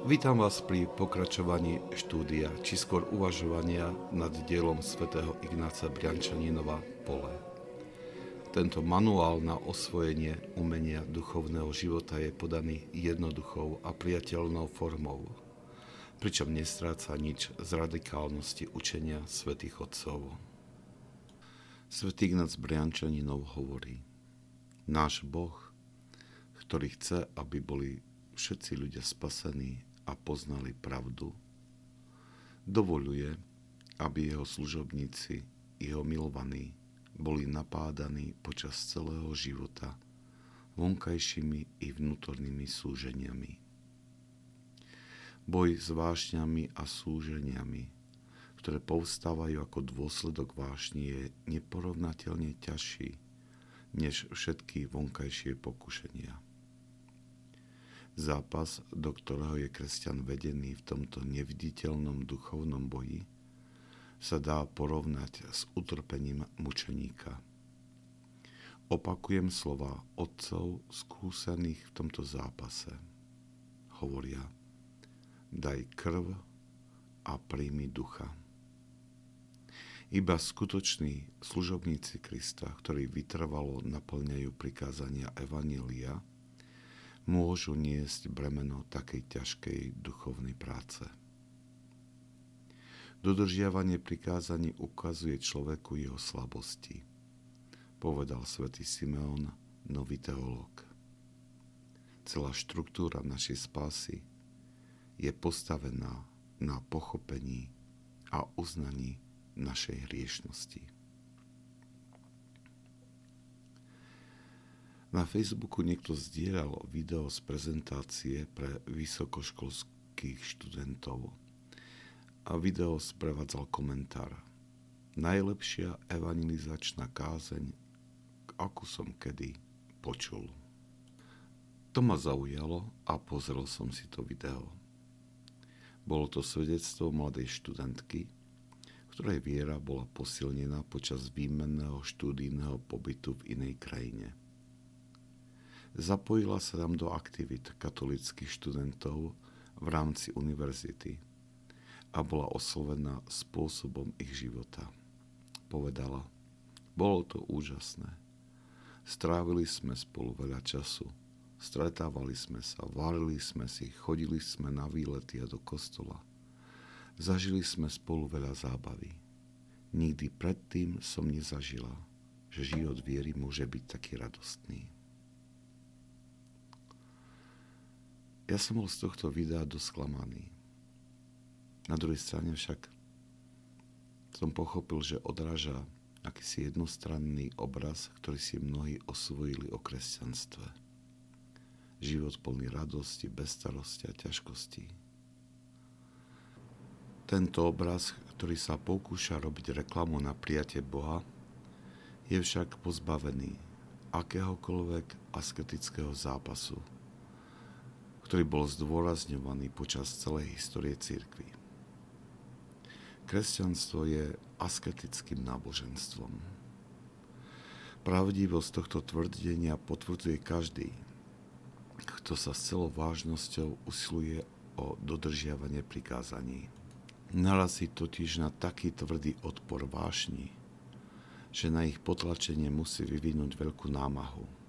Vítam vás pri pokračovaní štúdia, či skôr uvažovania nad dielom svätého Ignáca Briančaninova Pole. Tento manuál na osvojenie umenia duchovného života je podaný jednoduchou a priateľnou formou, pričom nestráca nič z radikálnosti učenia svätých Otcov. Svetý Ignác Briančaninov hovorí, náš Boh, ktorý chce, aby boli všetci ľudia spasení a poznali pravdu, dovoluje, aby jeho služobníci, jeho milovaní, boli napádaní počas celého života vonkajšími i vnútornými súženiami. Boj s vášňami a súženiami, ktoré povstávajú ako dôsledok vášni, je neporovnateľne ťažší než všetky vonkajšie pokušenia. Zápas, do ktorého je kresťan vedený v tomto neviditeľnom duchovnom boji, sa dá porovnať s utrpením mučeníka. Opakujem slova otcov skúsených v tomto zápase. Hovoria, daj krv a príjmi ducha. Iba skutoční služobníci Krista, ktorí vytrvalo naplňajú prikázania Evanília, môžu niesť bremeno takej ťažkej duchovnej práce. Dodržiavanie prikázaní ukazuje človeku jeho slabosti, povedal svätý Simeon, nový teológ. Celá štruktúra našej spásy je postavená na pochopení a uznaní našej hriešnosti. Na Facebooku niekto zdieľal video z prezentácie pre vysokoškolských študentov a video sprevádzal komentár. Najlepšia evangelizačná kázeň, akú som kedy počul. To ma zaujalo a pozrel som si to video. Bolo to svedectvo mladej študentky, ktorej viera bola posilnená počas výmenného štúdijného pobytu v inej krajine. Zapojila sa tam do aktivít katolických študentov v rámci univerzity a bola oslovená spôsobom ich života. Povedala, bolo to úžasné. Strávili sme spolu veľa času. Stretávali sme sa, varili sme si, chodili sme na výlety a do kostola. Zažili sme spolu veľa zábavy. Nikdy predtým som nezažila, že život viery môže byť taký radostný. Ja som bol z tohto videa dosklamaný. Na druhej strane však som pochopil, že odráža akýsi jednostranný obraz, ktorý si mnohí osvojili o kresťanstve. Život plný radosti, bezstarosti a ťažkostí. Tento obraz, ktorý sa pokúša robiť reklamu na prijatie Boha, je však pozbavený akéhokoľvek asketického zápasu, ktorý bol zdôrazňovaný počas celej histórie církvy. Kresťanstvo je asketickým náboženstvom. Pravdivosť tohto tvrdenia potvrdzuje každý, kto sa s celou vážnosťou usiluje o dodržiavanie prikázaní. Narazí totiž na taký tvrdý odpor vášni, že na ich potlačenie musí vyvinúť veľkú námahu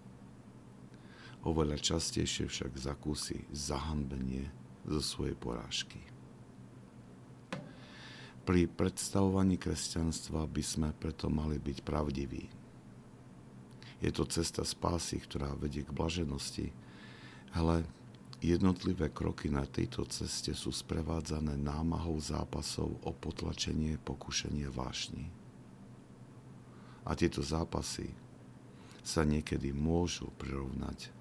oveľa častejšie však zakúsi zahanbenie zo svojej porážky. Pri predstavovaní kresťanstva by sme preto mali byť pravdiví. Je to cesta spásy, ktorá vedie k blaženosti, ale jednotlivé kroky na tejto ceste sú sprevádzané námahou zápasov o potlačenie pokušenie vášni. A tieto zápasy sa niekedy môžu prirovnať